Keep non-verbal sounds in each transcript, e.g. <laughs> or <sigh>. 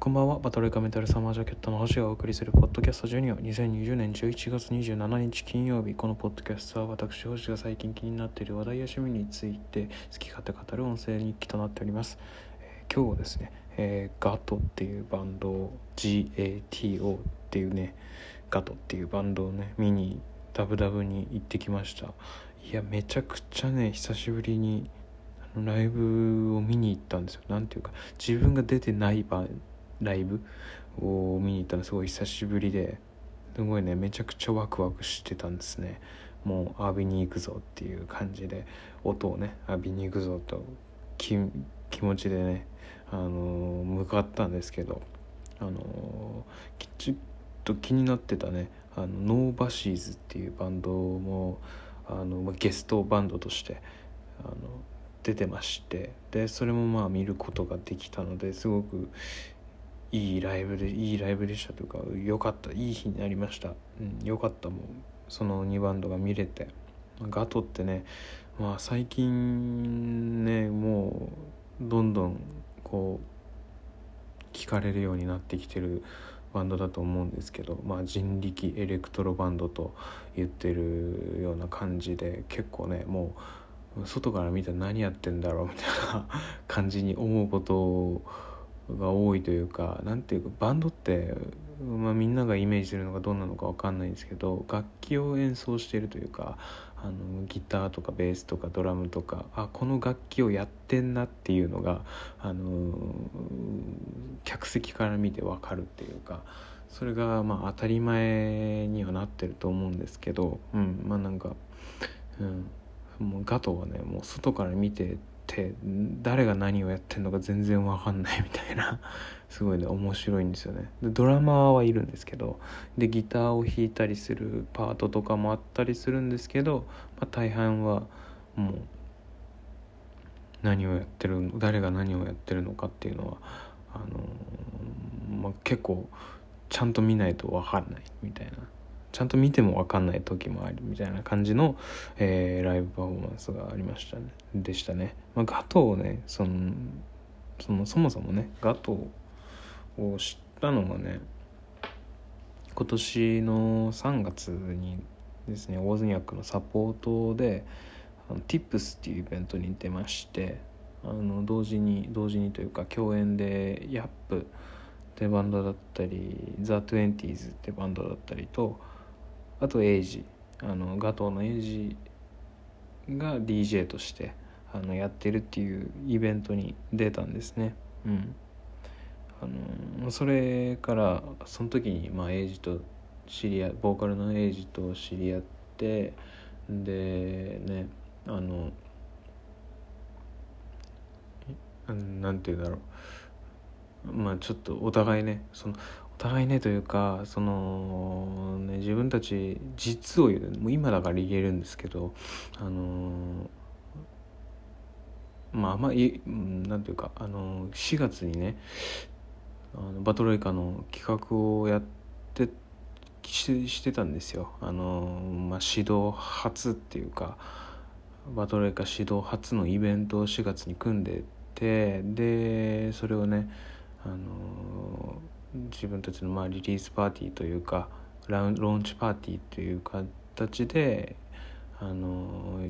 こんばんは、バトルイカメタルサマージャケットの星がお送りするポッドキャストジュニア2020年11月27日金曜日。このポッドキャストは私星が最近気になっている話題や趣味について好き勝手語る音声日記となっております、えー今日はですね、えーガトっていうバンド GATO っていうねガトっていうバンドをね見にダブダブに行ってきました。いやめちゃくちゃね久しぶりにライブを見に行ったんですよ。なんていうか自分が出てない場ライブを見に行ったのすごい久しぶりですごいねめちゃくちゃワクワクしてたんですね。もう浴びに行くぞっていう感じで音をね浴びに行くぞと気持ちでねあのー向かったんですけどあのーきちっと気になってたねあのノーバシーズっていうバンドもあの、ゲストバンドとしてあの出てましてでそれもまあ見ることができたのですごくいいライブでいいライブでしたというか良かったいい日になりました、うん、かったもうその2バンドが見れて。ガトってねまあ最近ねもうどんどんこう聞かれるようになってきてるバンドだと思うんですけど、まあ、人力エレクトロバンドと言ってるような感じで結構ねもう外から見たら何やってんだろうみたいな感じに思うことをが多いというかなんていうかバンドって、まあ、みんながイメージするのがどんなのか分かんないんですけど楽器を演奏しているというかあのギターとかベースとかドラムとかあこの楽器をやってんなっていうのがあの客席から見て分かるっていうかそれがまあ当たり前にはなってると思うんですけど、うん、まあなんか、うん、もうガトはねもう外から見てって誰が何をやってんのか全然分かんないみたいな。<laughs> すごいね面白いんですよね。でドラマーはいるんですけどでギターを弾いたりするパートとかもあったりするんですけど、まあ、大半はもう何をやってる誰が何をやってるのかっていうのはあのーまあ、結構ちゃんと見ないと分かんないみたいな。ちゃんと見ても分かんない時もあるみたいな感じの、えーライブパフォーマンスがありましたね。でしたね、まあ、ガトーをねそのそのそもそもねガトーを知ったのがね今年の3月にですねオーズニャックのサポートであの Tips っていうイベントに出ましてあの同時に同時にというか共演でヤップってバンドだったり The20s ってバンドだったりとあとエイジあのガトーのエイジが DJ としてあのやってるっていうイベントに出たんですね。うんあのそれからその時に、まあ、エイジと知り合ボーカルのエイジと知り合ってでねあのうんなんて言うんだろうまあちょっとお互いねその互いねというかその、ね、自分たち実を言うもう今だから言えるんですけどあのまああんまりうんなんていうかあの4月にねあのバトロイカの企画をやってししてたんですよ。あの、まあ、指導初っていうかバトロイカ指導初のイベントを4月に組んでてでそれをねあの自分たちのまあリリースパーティーというかラウンローンチパーティーという形であの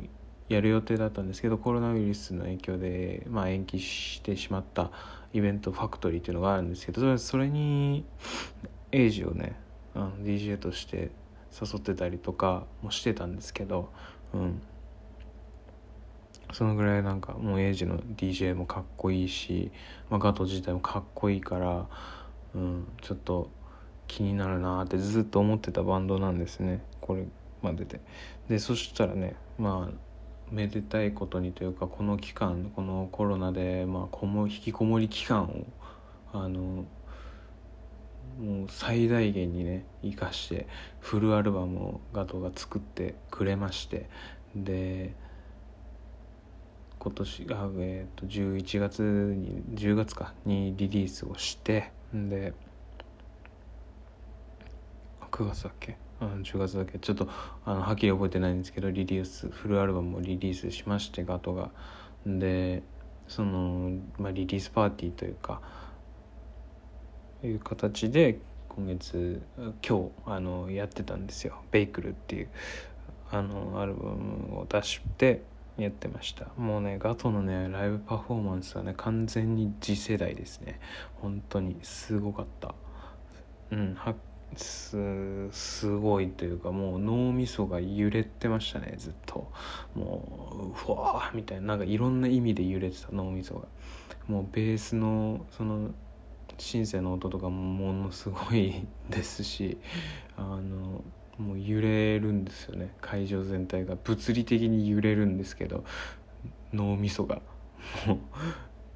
やる予定だったんですけどコロナウイルスの影響で、まあ、延期してしまったイベントファクトリーっていうのがあるんですけどそれそれにエイジをねあの DJ として誘ってたりとかもしてたんですけど、うん、そのぐらいなんかもうエイジの DJ もかっこいいし、まあ、ガト自体もかっこいいから、うん、ちょっと気になるなってずっと思ってたバンドなんですねこれまでで。でそしたらねまあめでたいことにというかこの期間このコロナで、まあ、こも引きこもり期間をあのもう最大限にね生かしてフルアルバムをガトが作ってくれましてで今年あ、えー、と11月に10月かにリリースをしてんで9月だっけ？うん、10月だっけ？ちょっとあのはっきり覚えてないんですけどリリースフルアルバムをリリースしましてガトが。でその、まあ、リリースパーティーというかいう形で今月今日あのやってたんですよ「ベイクル」っていうあのアルバムを出してやってました。もうねガトのねライブパフォーマンスはね完全に次世代ですね。本当にすごかった。うんはすすごいというかもう脳みそが揺れてましたねずっと。もうふわーみたいななんかいろんな意味で揺れてた脳みそが。もうベースのそのシンセの音とかもものすごいですしあのもう揺れるんですよね。会場全体が物理的に揺れるんですけど脳みそが。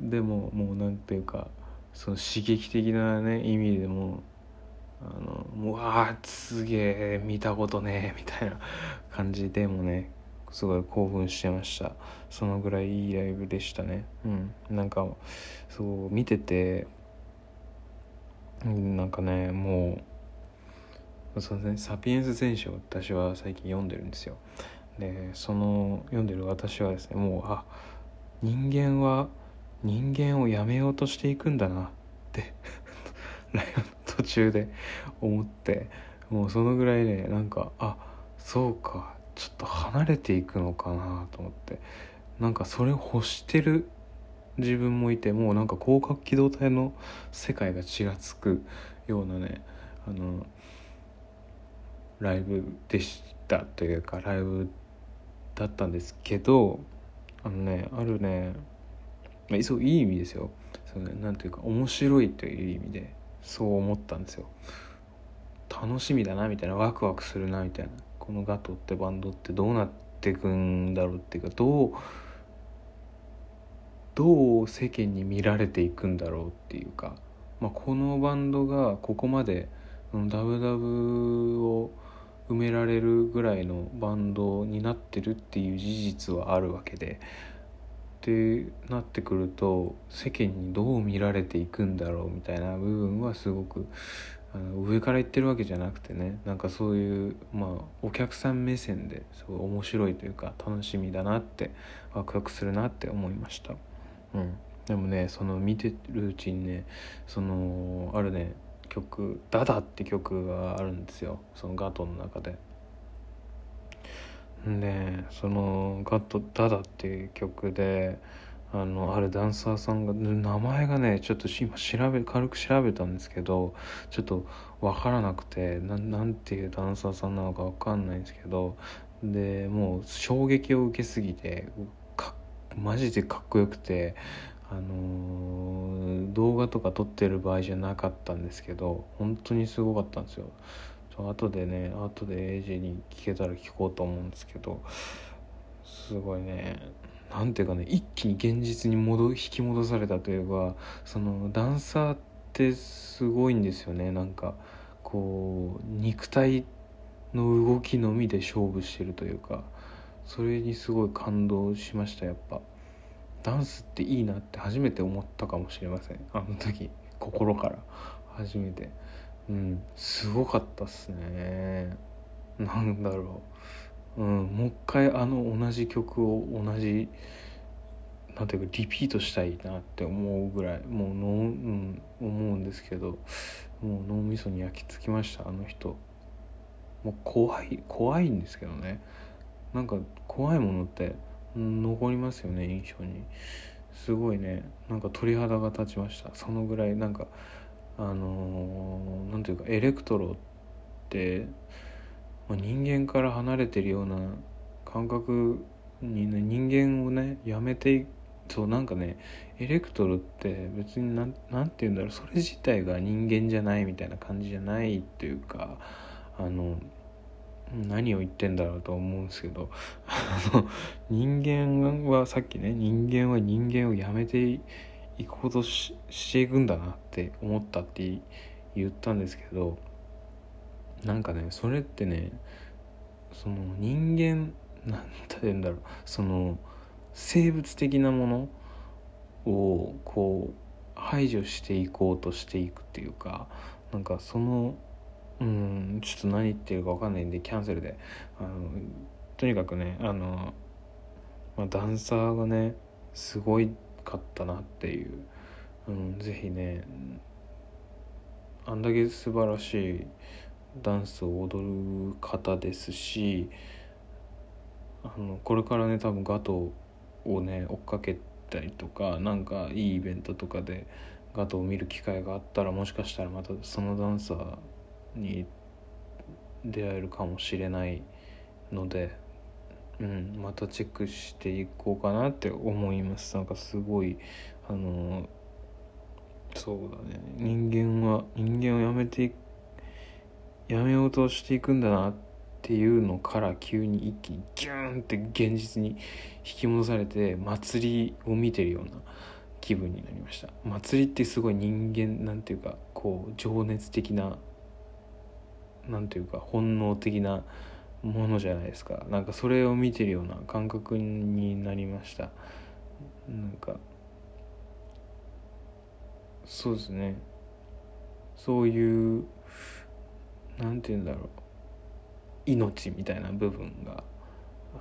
でももう何ていうかその刺激的なね意味でもあのうわあすげえ見たことねえみたいな感じでもねすごい興奮してました。そのぐらいいいライブでしたね。うん。なんかそう見ててなんかねもうそうね「サピエンス全史」を私は最近読んでるんですよ。でその読んでる私はですねもうあ人間は人間をやめようとしていくんだなって <laughs> 途中で思ってもうそのぐらいねなんかあそうかちょっと離れていくのかなと思ってなんかそれを欲してる自分もいてもうなんか広角機動隊の世界がちらつくようなねあのライブでしたというかライブだったんですけどあのねあるねまあ、そういい意味ですよ。その、ね、なんていうか面白いという意味でそう思ったんですよ。楽しみだなみたいな。ワクワクするなみたいな。このガトってバンドってどうなってくんだろうっていうかどうどう世間に見られていくんだろうっていうか、まあ、このバンドがここまでダブダブを埋められるぐらいのバンドになってるっていう事実はあるわけで。ってなってくると世間にどう見られていくんだろうみたいな部分はすごくあの上から言ってるわけじゃなくてね。なんかそういうまあお客さん目線ですごい面白いというか楽しみだなってワクワクするなって思いました。うん、でもねその見てるうちにねそのあるね曲「ダダ」って曲があるんですよそのガトの中で。でその「ガトダダ」っていう曲であのあるダンサーさんが名前がねちょっと今調べ軽く調べたんですけどちょっと分からなくてなんていうダンサーさんなのか分かんないんですけどでもう衝撃を受けすぎてマジでかっこよくてあの、動画とか撮ってる場合じゃなかったんですけど本当にすごかったんですよ。後でね後でエイジに聞けたら聞こうと思うんですけどすごいねなんていうかね一気に現実に戻引き戻されたというかそのダンサーってすごいんですよね。なんかこう肉体の動きのみで勝負してるというかそれにすごい感動しましたやっぱ。ダンスっていいなって初めて思ったかもしれません。あの時。心から。初めて。うん。すごかったっすね。なんだろう、うん、もう一回あの同じ曲を同じなんていうかリピートしたいなって思うぐらい。もうの、うん、思うんですけど。もう脳みそに焼き付きました。あの人。もう怖い怖いんですけどね。なんか怖いものって残りますよね印象に。すごいね。なんか鳥肌が立ちました。そのぐらいなんかあの何、ー、ていうかエレクトロって、まあ、人間から離れてるような感覚にね人間をねやめていそうなんかねエレクトロって別に何て言うんだろう。それ自体が人間じゃないみたいな感じじゃないっていうかあの何を言ってんだろうと思うんですけど人間はさっきね人間は人間をやめていくほどししていくんだなって思ったって言ったんですけどなんかねそれってねその人間なんて言うんだろうその生物的なものをこう排除していこうとしていくっていうかなんかそのうんちょっと何言ってるか分かんないんでキャンセルで。あのとにかくねあの、まあ、ダンサーがねすごいかったなっていう、うん、ぜひねあんだけ素晴らしいダンスを踊る方ですしあのこれからね多分ガトをね追っかけたりとかなんかいいイベントとかでガトを見る機会があったらもしかしたらまたそのダンサーに出会えるかもしれないので、うん、またチェックしていこうかなって思います。なんかすごいあのそうだね。人間は人間をやめてやめようとしていくんだなっていうのから急に一気にギューンって現実に引き戻されて祭りを見てるような気分になりました。祭りってすごい人間なんていうかこう情熱的ななんていうか本能的なものじゃないですか。なんかそれを見てるような感覚になりました。なんかそうですね。そういうなんて言うんだろう命みたいな部分があ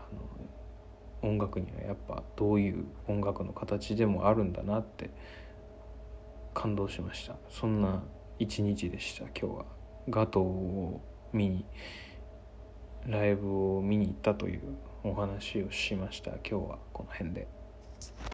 の音楽にはやっぱどういう音楽の形でもあるんだなって感動しました。そんな一日でした今日は。ガトーを見にライブを見に行ったというお話をしました今日はこの辺で。